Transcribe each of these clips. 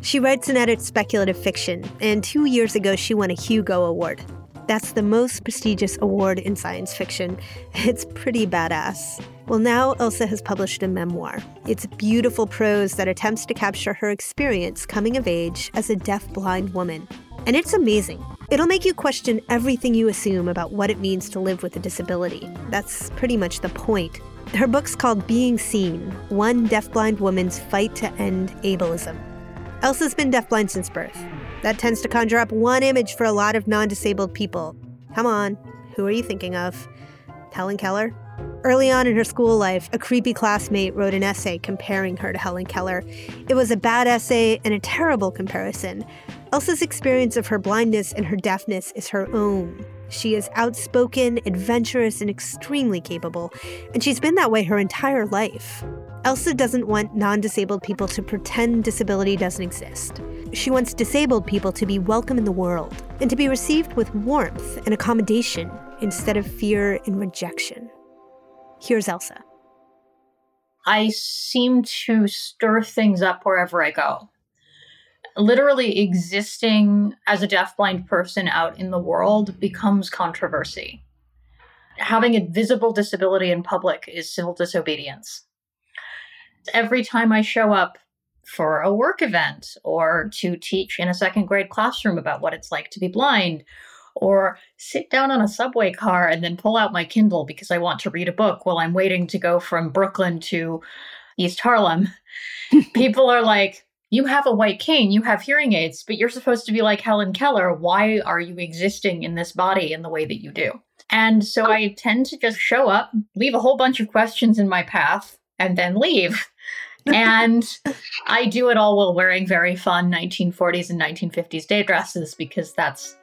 She writes and edits speculative fiction, and two years ago she won a Hugo Award. That's the most prestigious award in science fiction. It's pretty badass. Well, now Elsa has published a memoir. It's beautiful prose that attempts to capture her experience coming of age as a deaf-blind woman. And it's amazing. It'll make you question everything you assume about what it means to live with a disability. That's pretty much the point. Her book's called Being Seen One Deafblind Woman's Fight to End Ableism. Elsa's been deafblind since birth. That tends to conjure up one image for a lot of non disabled people. Come on, who are you thinking of? Helen Keller? Early on in her school life, a creepy classmate wrote an essay comparing her to Helen Keller. It was a bad essay and a terrible comparison. Elsa's experience of her blindness and her deafness is her own. She is outspoken, adventurous, and extremely capable, and she's been that way her entire life. Elsa doesn't want non disabled people to pretend disability doesn't exist. She wants disabled people to be welcome in the world and to be received with warmth and accommodation instead of fear and rejection. Here's Elsa. I seem to stir things up wherever I go. Literally existing as a deafblind person out in the world becomes controversy. Having a visible disability in public is civil disobedience every time I show up for a work event or to teach in a second grade classroom about what it's like to be blind or sit down on a subway car and then pull out my Kindle because I want to read a book while I'm waiting to go from Brooklyn to East Harlem. People are like, you have a white cane, you have hearing aids, but you're supposed to be like Helen Keller. Why are you existing in this body in the way that you do? And so I tend to just show up, leave a whole bunch of questions in my path, and then leave and I do it all while wearing very fun 1940s and 1950s day dresses because that's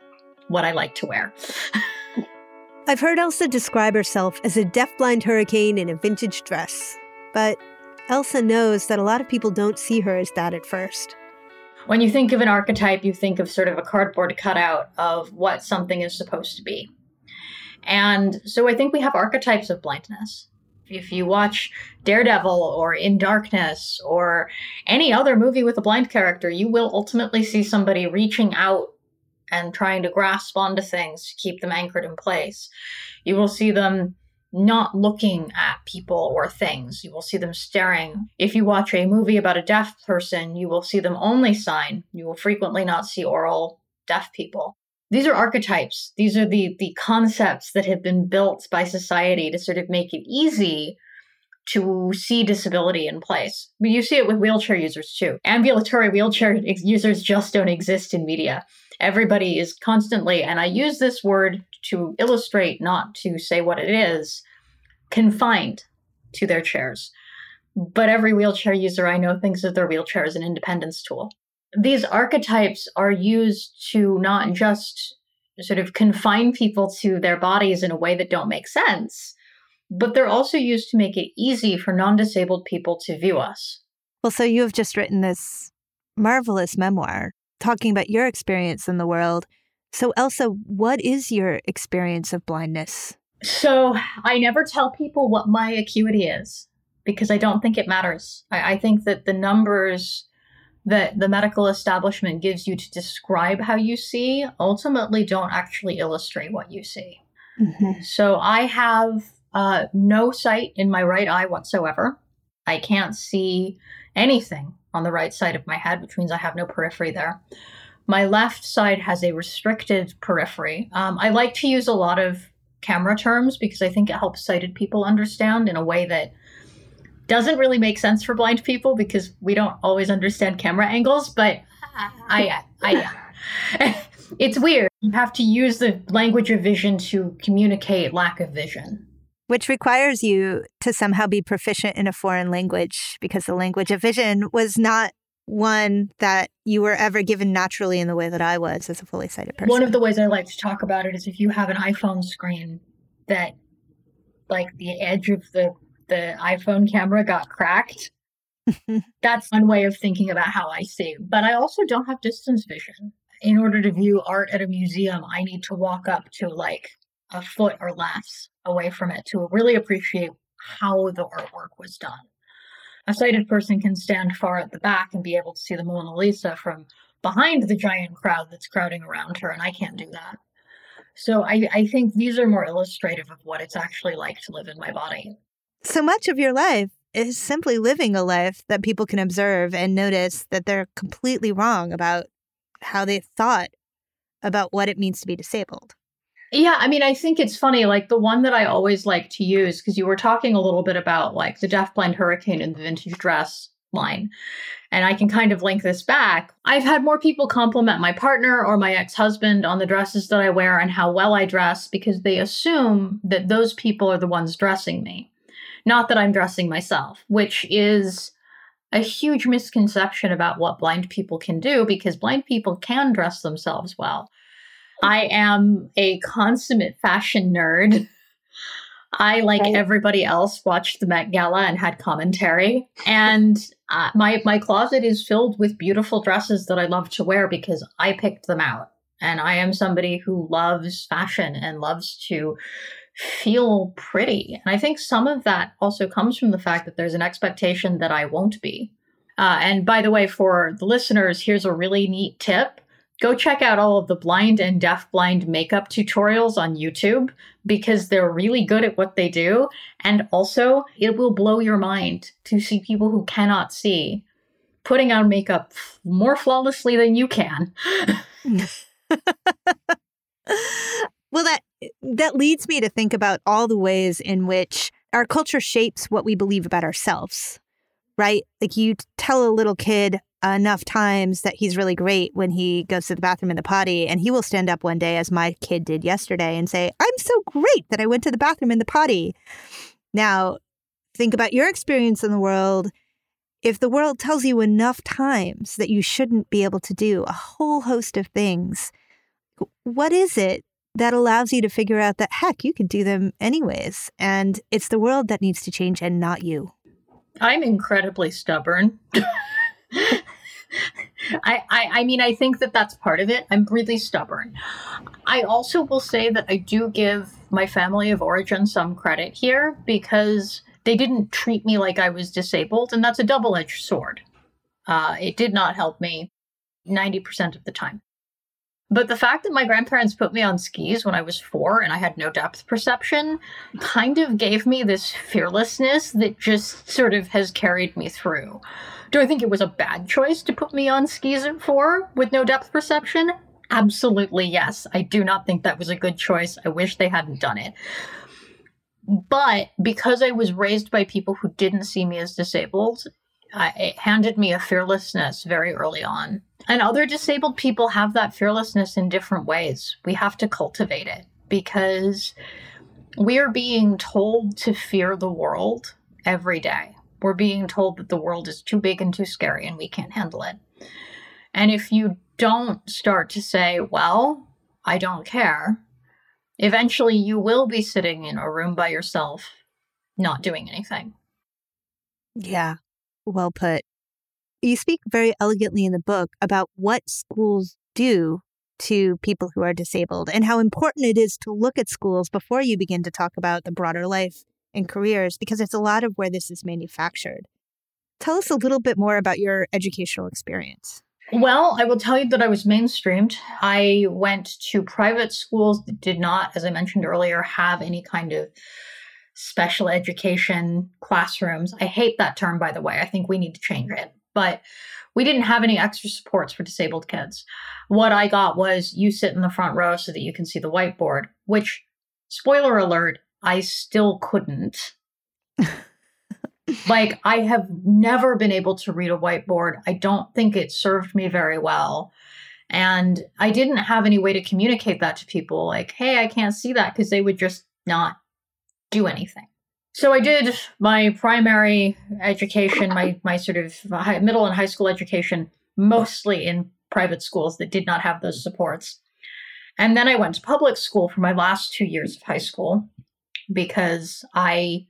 what I like to wear. I've heard Elsa describe herself as a deafblind hurricane in a vintage dress, but Elsa knows that a lot of people don't see her as that at first. When you think of an archetype, you think of sort of a cardboard cutout of what something is supposed to be. And so I think we have archetypes of blindness if you watch Daredevil or In Darkness or any other movie with a blind character, you will ultimately see somebody reaching out and trying to grasp onto things to keep them anchored in place. You will see them not looking at people or things. You will see them staring. If you watch a movie about a deaf person, you will see them only sign. You will frequently not see oral deaf people these are archetypes. These are the the concepts that have been built by society to sort of make it easy to see disability in place. But you see it with wheelchair users too. Ambulatory wheelchair users just don't exist in media. Everybody is constantly, and I use this word to illustrate, not to say what it is, confined to their chairs. But every wheelchair user I know thinks of their wheelchair as an independence tool these archetypes are used to not just sort of confine people to their bodies in a way that don't make sense, but they're also used to make it easy for non disabled people to view us. Well, so you have just written this marvelous memoir talking about your experience in the world. So, Elsa, what is your experience of blindness? So, I never tell people what my acuity is because I don't think it matters. I, I think that the numbers that the medical establishment gives you to describe how you see ultimately don't actually illustrate what you see. Mm-hmm. So I have uh, no sight in my right eye whatsoever. I can't see anything on the right side of my head, which means I have no periphery there. My left side has a restricted periphery. Um, I like to use a lot of camera terms because I think it helps sighted people understand in a way that doesn't really make sense for blind people because we don't always understand camera angles, but I, I, it's weird. You have to use the language of vision to communicate lack of vision. Which requires you to somehow be proficient in a foreign language because the language of vision was not one that you were ever given naturally in the way that I was as a fully sighted person. One of the ways I like to talk about it is if you have an iPhone screen that like the edge of the the iPhone camera got cracked. That's one way of thinking about how I see. But I also don't have distance vision. In order to view art at a museum, I need to walk up to like a foot or less away from it to really appreciate how the artwork was done. A sighted person can stand far at the back and be able to see the Mona Lisa from behind the giant crowd that's crowding around her, and I can't do that. So I, I think these are more illustrative of what it's actually like to live in my body. So much of your life is simply living a life that people can observe and notice that they're completely wrong about how they thought about what it means to be disabled. Yeah, I mean, I think it's funny. Like the one that I always like to use, because you were talking a little bit about like the deaf-blind hurricane and the vintage dress line. And I can kind of link this back. I've had more people compliment my partner or my ex husband on the dresses that I wear and how well I dress because they assume that those people are the ones dressing me, not that I'm dressing myself, which is a huge misconception about what blind people can do because blind people can dress themselves well. I am a consummate fashion nerd. I, like right. everybody else, watched the Met Gala and had commentary. And uh, my my closet is filled with beautiful dresses that I love to wear because I picked them out. And I am somebody who loves fashion and loves to feel pretty. And I think some of that also comes from the fact that there's an expectation that I won't be. Uh, and by the way, for the listeners, here's a really neat tip go check out all of the blind and deaf blind makeup tutorials on YouTube because they're really good at what they do. And also, it will blow your mind to see people who cannot see putting on makeup more flawlessly than you can. well, that that leads me to think about all the ways in which our culture shapes what we believe about ourselves. Right? Like you tell a little kid, enough times that he's really great when he goes to the bathroom in the potty. And he will stand up one day, as my kid did yesterday, and say, I'm so great that I went to the bathroom in the potty. Now, think about your experience in the world. If the world tells you enough times that you shouldn't be able to do a whole host of things, what is it that allows you to figure out that heck, you can do them anyways? And it's the world that needs to change and not you. I'm incredibly stubborn. I, I, I mean, I think that that's part of it. I'm really stubborn. I also will say that I do give my family of origin some credit here because they didn't treat me like I was disabled, and that's a double edged sword. Uh, it did not help me 90% of the time. But the fact that my grandparents put me on skis when I was four and I had no depth perception kind of gave me this fearlessness that just sort of has carried me through. Do I think it was a bad choice to put me on skis at four with no depth perception? Absolutely yes. I do not think that was a good choice. I wish they hadn't done it. But because I was raised by people who didn't see me as disabled, it handed me a fearlessness very early on. And other disabled people have that fearlessness in different ways. We have to cultivate it because we are being told to fear the world every day we're being told that the world is too big and too scary and we can't handle it. And if you don't start to say, well, I don't care, eventually you will be sitting in a room by yourself, not doing anything. Yeah, well put. You speak very elegantly in the book about what schools do to people who are disabled and how important it is to look at schools before you begin to talk about the broader life and careers because it's a lot of where this is manufactured. Tell us a little bit more about your educational experience. Well, I will tell you that I was mainstreamed. I went to private schools that did not, as I mentioned earlier, have any kind of special education classrooms. I hate that term, by the way. I think we need to change it. But we didn't have any extra supports for disabled kids. What I got was you sit in the front row so that you can see the whiteboard, which, spoiler alert, I still couldn't. like, I have never been able to read a whiteboard. I don't think it served me very well. And I didn't have any way to communicate that to people like, hey, I can't see that because they would just not do anything. So I did my primary education, my my sort of high, middle and high school education, mostly in private schools that did not have those supports. And then I went to public school for my last two years of high school because I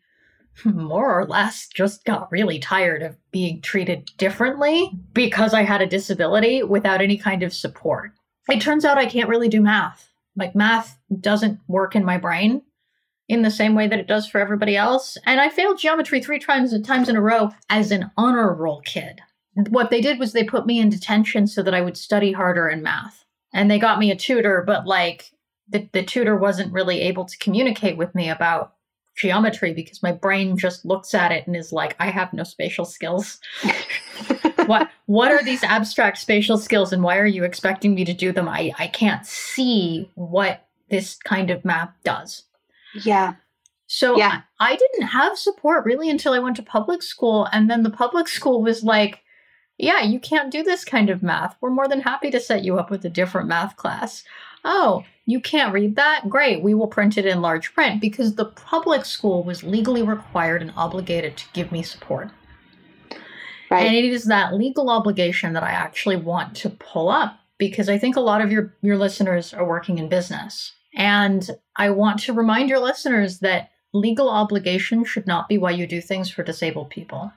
more or less just got really tired of being treated differently because I had a disability without any kind of support. It turns out I can't really do math. Like, math doesn't work in my brain in the same way that it does for everybody else. And I failed geometry three times, times in a row as an honor roll kid. What they did was they put me in detention so that I would study harder in math. And they got me a tutor, but like the, the tutor wasn't really able to communicate with me about geometry because my brain just looks at it and is like, I have no spatial skills. what what are these abstract spatial skills and why are you expecting me to do them? I, I can't see what this kind of map does. Yeah. So yeah. I, I didn't have support really until I went to public school. And then the public school was like, yeah, you can't do this kind of math. We're more than happy to set you up with a different math class. Oh, you can't read that? Great, we will print it in large print because the public school was legally required and obligated to give me support. Right. And it is that legal obligation that I actually want to pull up because I think a lot of your, your listeners are working in business. And I want to remind your listeners that legal obligation should not be why you do things for disabled people.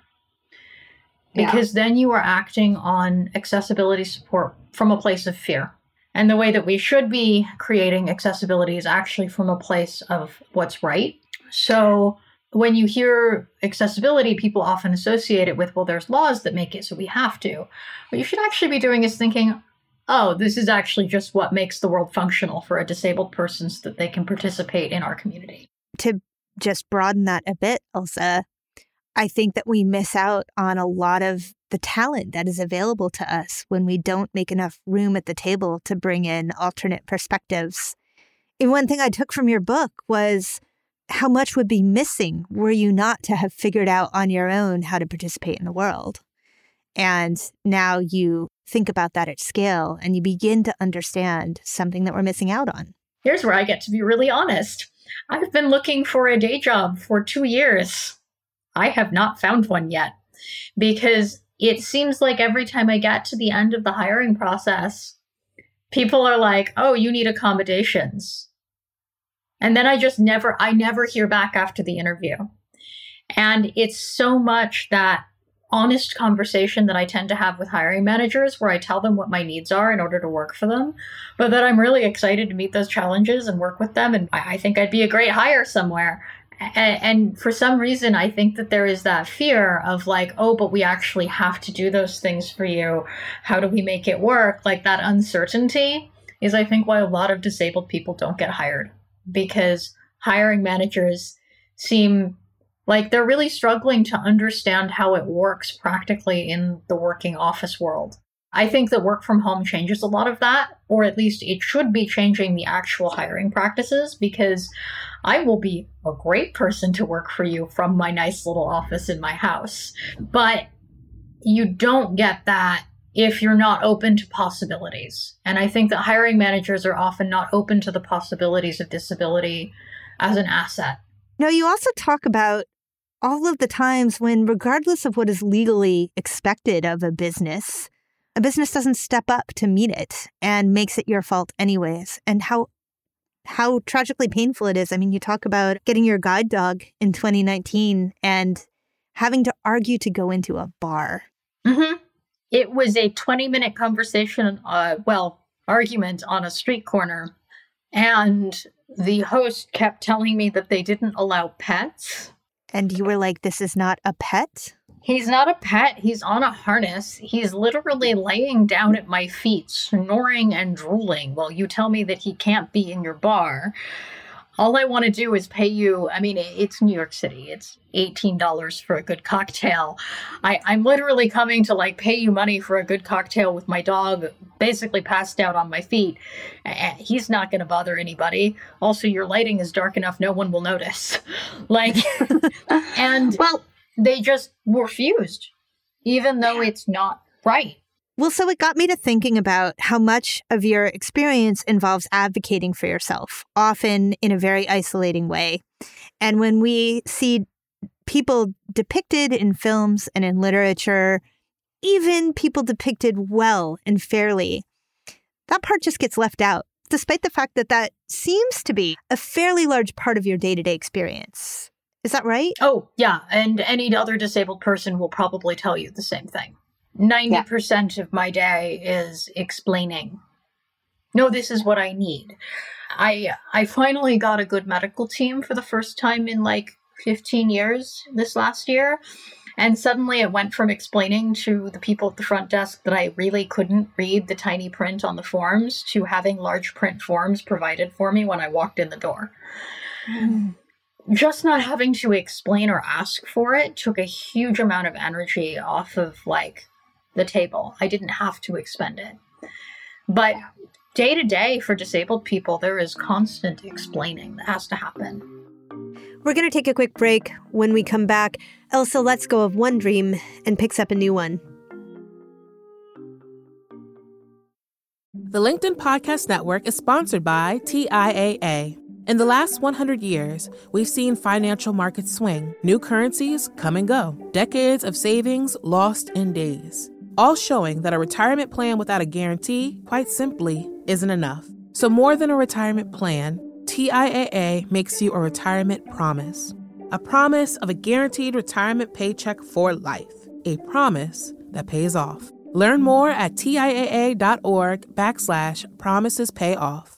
Because yeah. then you are acting on accessibility support from a place of fear. And the way that we should be creating accessibility is actually from a place of what's right. So when you hear accessibility, people often associate it with, well, there's laws that make it so we have to. What you should actually be doing is thinking, oh, this is actually just what makes the world functional for a disabled person so that they can participate in our community. To just broaden that a bit, Elsa, I think that we miss out on a lot of the talent that is available to us when we don't make enough room at the table to bring in alternate perspectives. And one thing I took from your book was how much would be missing were you not to have figured out on your own how to participate in the world. And now you think about that at scale and you begin to understand something that we're missing out on. Here's where I get to be really honest. I've been looking for a day job for two years. I have not found one yet because it seems like every time I get to the end of the hiring process, people are like, oh, you need accommodations. And then I just never, I never hear back after the interview. And it's so much that honest conversation that I tend to have with hiring managers where I tell them what my needs are in order to work for them, but that I'm really excited to meet those challenges and work with them. And I, think I'd be a great hire somewhere. And, for some reason, I think that there is that fear of like, oh, but we actually have to do those things for you. How do we make it work? Like that uncertainty is, I think, why a lot of disabled people don't get hired because hiring managers seem like they're really struggling to understand how it works practically in the working office world. I think that work from home changes a lot of that, or at least it should be changing the actual hiring practices because I will be a great person to work for you from my nice little office in my house. But you don't get that if you're not open to possibilities. And I think that hiring managers are often not open to the possibilities of disability as an asset. Now, you also talk about all of the times when, regardless of what is legally expected of a business, a business doesn't step up to meet it and makes it your fault anyways. And how how tragically painful it is. I mean, you talk about getting your guide dog in 2019 and having to argue to go into a bar. Mm-hmm. It was a 20 minute conversation, uh, well, argument on a street corner. And the host kept telling me that they didn't allow pets and you were like, this is not a pet? He's not a pet. He's on a harness. He's literally laying down at my feet, snoring and drooling while you tell me that he can't be in your bar all I want to do is pay you. I mean, it's New York City. It's $18 for a good cocktail. I, I'm literally coming to like pay you money for a good cocktail with my dog basically passed out on my feet. He's not going to bother anybody. Also, your lighting is dark enough, no one will notice. like, and well, they just refused, even though it's not right. Well, so it got me to thinking about how much of your experience involves advocating for yourself, often in a very isolating way. And when we see people depicted in films and in literature, even people depicted well and fairly, that part just gets left out, despite the fact that that seems to be a fairly large part of your day to day experience. Is that right? Oh, yeah. And any other disabled person will probably tell you the same thing. 90% yeah. of my day is explaining no this is what i need i i finally got a good medical team for the first time in like 15 years this last year and suddenly it went from explaining to the people at the front desk that I really couldn't read the tiny print on the forms to having large print forms provided for me when I walked in the door. Mm. Just not having to explain or ask for it took a huge amount of energy off of like the table. I didn't have to expend it. But day to day for disabled people, there is constant explaining that has to happen. We're going to take a quick break. When we come back, Elsa lets go of one dream and picks up a new one. The LinkedIn Podcast Network is sponsored by TIAA. In the last 100 years, we've seen financial markets swing, new currencies come and go, decades of savings lost in days all showing that a retirement plan without a guarantee, quite simply, isn't enough. So, more than a retirement plan, TIAA makes you a retirement promise a promise of a guaranteed retirement paycheck for life, a promise that pays off. Learn more at TIAA.org backslash promises pay off.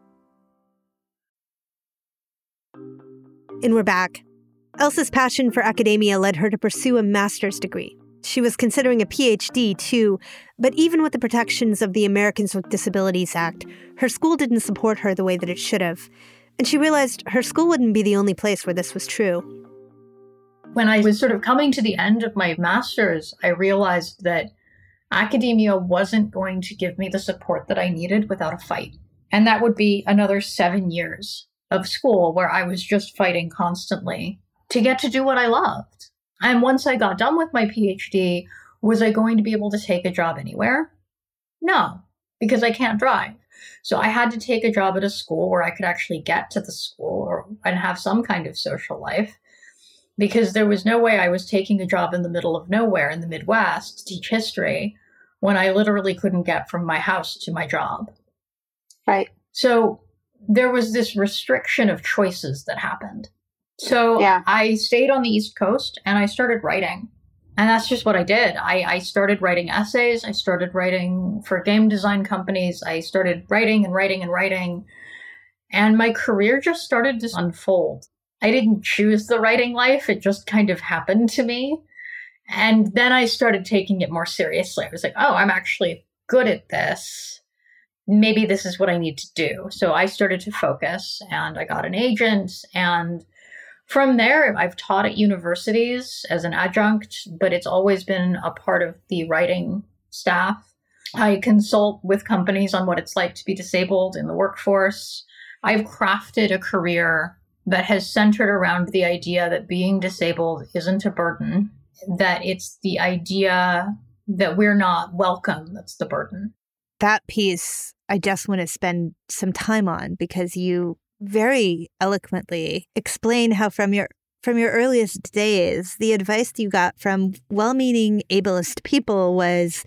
And we're back. Elsa's passion for academia led her to pursue a master's degree. She was considering a PhD too, but even with the protections of the Americans with Disabilities Act, her school didn't support her the way that it should have. And she realized her school wouldn't be the only place where this was true. When I was sort of coming to the end of my master's, I realized that academia wasn't going to give me the support that I needed without a fight. And that would be another seven years of school where I was just fighting constantly to get to do what I loved. And once I got done with my PhD, was I going to be able to take a job anywhere? No, because I can't drive. So I had to take a job at a school where I could actually get to the school or and have some kind of social life because there was no way I was taking a job in the middle of nowhere in the Midwest to teach history when I literally couldn't get from my house to my job. Right. So there was this restriction of choices that happened. So yeah. I stayed on the East Coast and I started writing. And that's just what I did. I, I started writing essays. I started writing for game design companies. I started writing and writing and writing. And my career just started to unfold. I didn't choose the writing life, it just kind of happened to me. And then I started taking it more seriously. I was like, oh, I'm actually good at this. Maybe this is what I need to do. So I started to focus and I got an agent and from there, I've taught at universities as an adjunct, but it's always been a part of the writing staff. I consult with companies on what it's like to be disabled in the workforce. I've crafted a career that has centered around the idea that being disabled isn't a burden, that it's the idea that we're not welcome that's the burden. That piece I just want to spend some time on because you very eloquently explain how from your from your earliest days, the advice you got from well-meaning ableist people was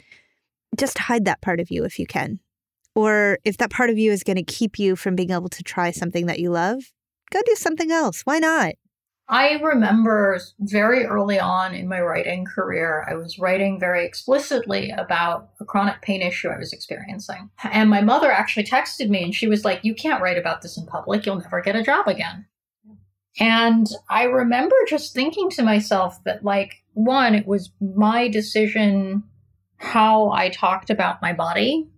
just hide that part of you if you can. Or if that part of you is going to keep you from being able to try something that you love, go do something else. Why not? I remember very early on in my writing career, I was writing very explicitly about a chronic pain issue I was experiencing. And my mother actually texted me and she was like, You can't write about this in public. You'll never get a job again. And I remember just thinking to myself that, like, one, it was my decision how I talked about my body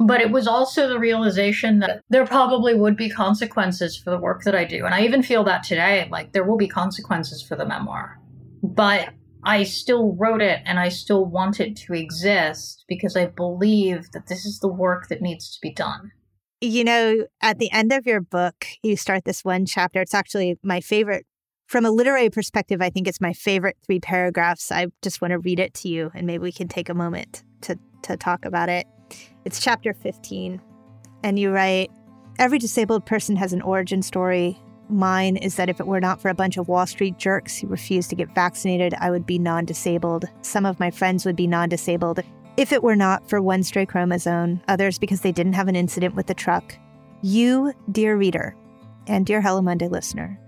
but it was also the realization that there probably would be consequences for the work that I do. And I even feel that today, like there will be consequences for the memoir. But I still wrote it and I still want it to exist because I believe that this is the work that needs to be done. You know, at the end of your book, you start this one chapter. It's actually my favorite. From a literary perspective, I think it's my favorite three paragraphs. I just want to read it to you and maybe we can take a moment to, to talk about it. It's chapter 15. And you write Every disabled person has an origin story. Mine is that if it were not for a bunch of Wall Street jerks who refused to get vaccinated, I would be non disabled. Some of my friends would be non disabled. If it were not for one stray chromosome, others because they didn't have an incident with the truck. You, dear reader, and dear Hello Monday listener,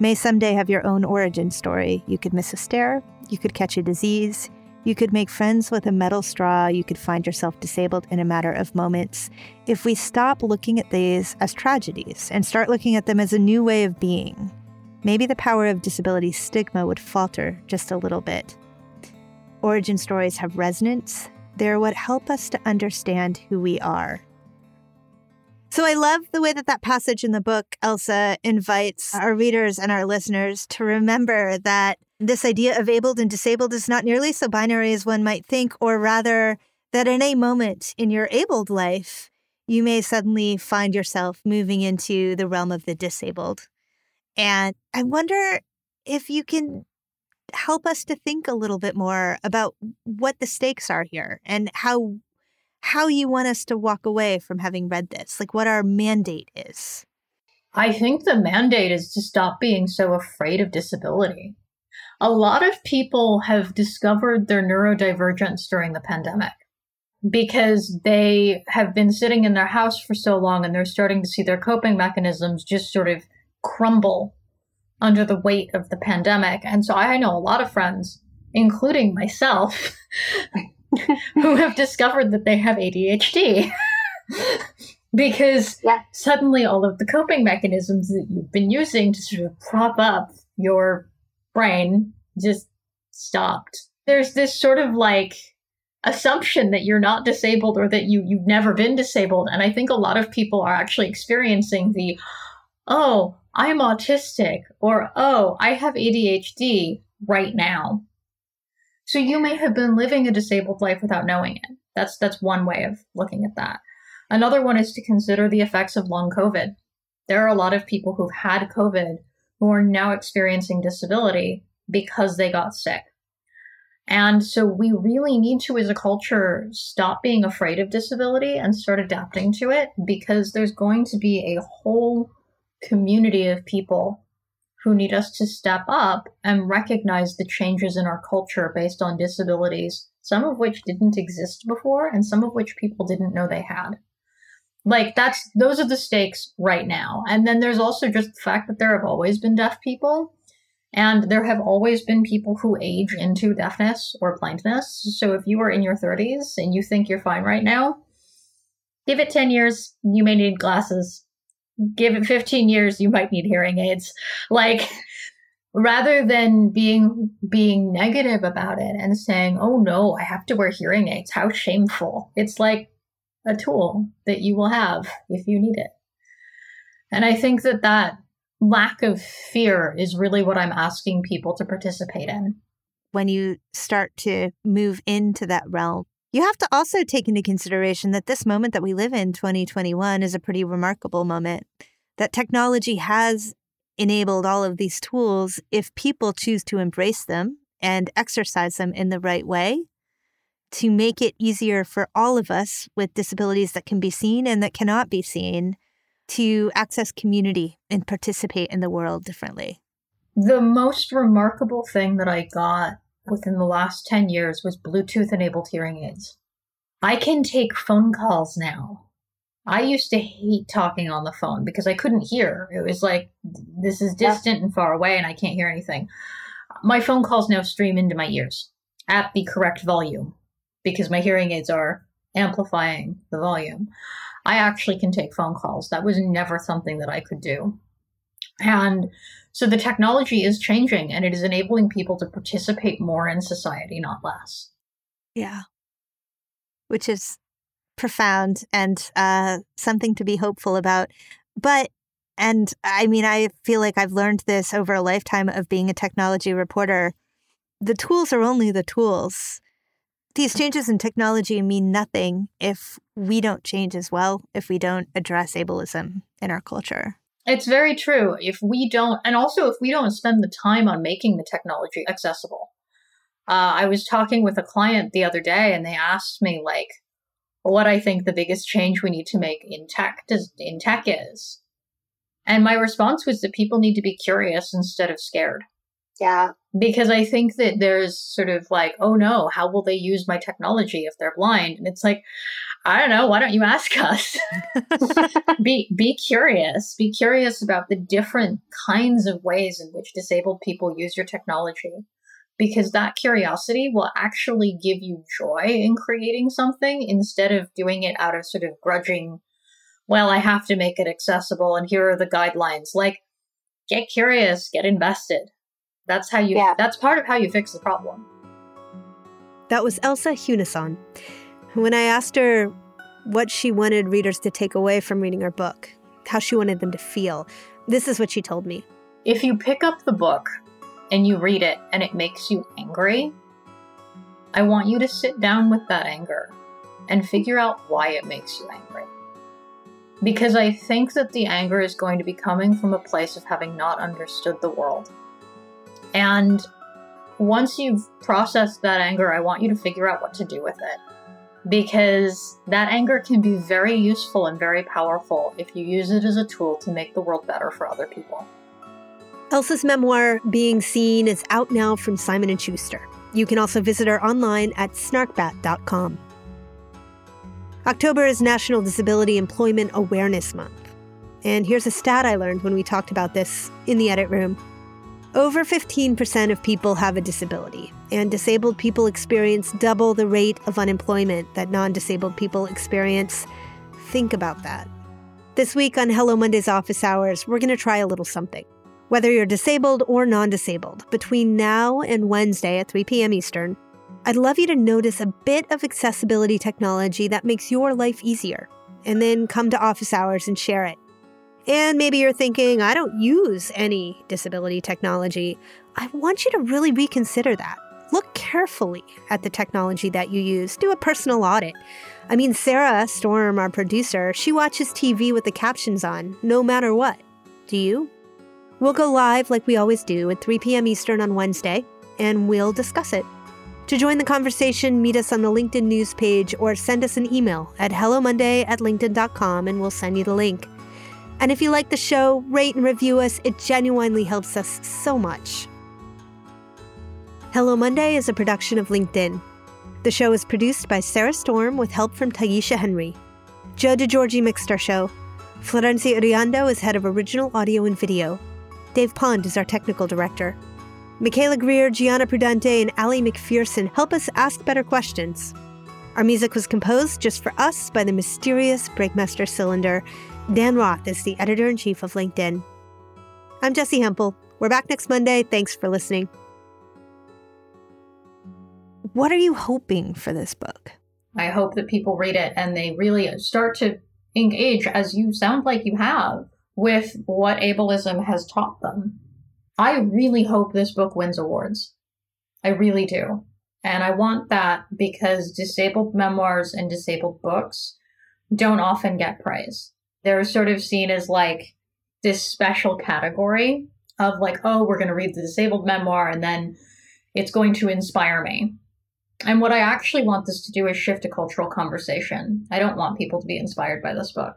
may someday have your own origin story. You could miss a stair, you could catch a disease, you could make friends with a metal straw. You could find yourself disabled in a matter of moments. If we stop looking at these as tragedies and start looking at them as a new way of being, maybe the power of disability stigma would falter just a little bit. Origin stories have resonance, they're what help us to understand who we are. So I love the way that that passage in the book, Elsa, invites our readers and our listeners to remember that this idea of abled and disabled is not nearly so binary as one might think, or rather, that in a moment in your abled life, you may suddenly find yourself moving into the realm of the disabled. And I wonder if you can help us to think a little bit more about what the stakes are here and how how you want us to walk away from having read this, like what our mandate is. I think the mandate is to stop being so afraid of disability a lot of people have discovered their neurodivergence during the pandemic because they have been sitting in their house for so long and they're starting to see their coping mechanisms just sort of crumble under the weight of the pandemic. And so I know a lot of friends, including myself, who have discovered that they have ADHD. because yeah. suddenly all of the coping mechanisms that you've been using to sort of prop up your brain just stopped. There's this sort of like assumption that you're not disabled or that you you've never been disabled and I think a lot of people are actually experiencing the oh, I'm autistic or oh, I have ADHD right now. So you may have been living a disabled life without knowing it. That's that's one way of looking at that. Another one is to consider the effects of long COVID. There are a lot of people who've had COVID who are now experiencing disability because they got sick. And so we really need to, as a culture, stop being afraid of disability and start adapting to it because there's going to be a whole community of people who need us to step up and recognize the changes in our culture based on disabilities, some of which didn't exist before and some of which people didn't know they had. Like that's those are the stakes right now. And then there's also just the fact that there have always been deaf people and there have always been people who age into deafness or blindness. So if you are in your 30s and you think you're fine right now, give it 10 years, you may need glasses. Give it 15 years, you might need hearing aids. Like rather than being being negative about it and saying, "Oh no, I have to wear hearing aids. How shameful." It's like a tool that you will have if you need it. And I think that that lack of fear is really what I'm asking people to participate in. When you start to move into that realm, you have to also take into consideration that this moment that we live in, 2021, is a pretty remarkable moment. That technology has enabled all of these tools if people choose to embrace them and exercise them in the right way to make it easier for all of us with disabilities that can be seen and that cannot be seen to access community and participate in the world differently? The most remarkable thing that I got within the last 10 years was Bluetooth enabled hearing aids. I can take phone calls now I used to hate talking on the phone because I couldn't hear. It was like, this is distant and far away and I can't hear anything. My phone calls now stream into my ears at the correct volume because my hearing aids are amplifying the volume. I actually can take phone calls. That was never something that I could do. And so the technology is changing and it is enabling people to participate more in society, not less. Yeah. Which is profound and uh, something to be hopeful about. But, and I mean, I feel like I've learned this over a lifetime of being a technology reporter. The tools are only the tools. These changes in technology mean nothing if we don't change as well, if we don't address ableism in our culture. It's very true. If we don't, and also if we don't spend the time on making the technology accessible. Uh, I was talking with a client the other day and they asked me, like, what I think the biggest change we need to make in tech does, in tech is. And my response was that people need to be curious instead of scared. Yeah. Because I think that there's sort of like, oh no, how will they use my technology if they're blind? And it's like, I don't know, why don't you ask us? be be curious. Be curious about the different kinds of ways in which disabled people use your technology because that curiosity will actually give you joy in creating something instead of doing it out of sort of grudging, well, I have to make it accessible and here are the guidelines. Like, get curious, get invested. That's how you, yeah. that's part of how you fix the problem. That was Elsa Sjunneson. When I asked her what she wanted readers to take away from reading her book, how she wanted them to feel, this is what she told me. If you pick up the book and you read it and it makes you angry, I want you to sit down with that anger and figure out why it makes you angry. Because I think that the anger is going to be coming from a place of having not understood the world. And once you've processed that anger, I want you to figure out what to do with it. Because that anger can be very useful and very powerful if you use it as a tool to make the world better for other people. Elsa's memoir, Being Seen, is out now from Simon & Schuster. You can also visit her online at snarkbat.com. October is National Disability Employment Awareness Month. And here's a stat I learned when we talked about this in the edit room. Over 15% of people have a disability, and disabled people experience double the rate of unemployment that non disabled people experience. Think about that. This week on Hello Monday's office hours, we're going to try a little something. Whether you're disabled or non disabled, between now and Wednesday at 3 p.m. Eastern, I'd love you to notice a bit of accessibility technology that makes your life easier, and then come to office hours and share it. And maybe you're thinking, I don't use any disability technology. I want you to really reconsider that. Look carefully at the technology that you use. Do a personal audit. I mean, Sarah Storm, our producer, she watches TV with the captions on, no matter what. Do you? We'll go live like we always do at 3 p.m. Eastern on Wednesday, and we'll discuss it. To join the conversation, meet us on the LinkedIn news page or send us an email at hellomonday at linkedin.com and we'll send you the link. And if you like the show, rate and review us. It genuinely helps us so much. Hello Monday is a production of LinkedIn. The show is produced by Sarah Storm with help from Taisha Henry. Joe DeGiorgi mixed our show. Florencia Iriondo is head of original audio and video. Dave Pond is our technical director. Michaela Greer, Gianna Prudente, and Ali McPherson help us ask better questions. Our music was composed just for us by the mysterious Breakmaster Cylinder. Dan Roth is the editor in chief of LinkedIn. I'm Jessi Hempel. We're back next Monday. Thanks for listening. What are you hoping for this book? I hope that people read it and they really start to engage, as you sound like you have, with what ableism has taught them. I really hope this book wins awards. I really do. And I want that because disabled memoirs and disabled books don't often get praise. They're sort of seen as like this special category of like, oh, we're going to read the disabled memoir and then it's going to inspire me. And what I actually want this to do is shift a cultural conversation. I don't want people to be inspired by this book.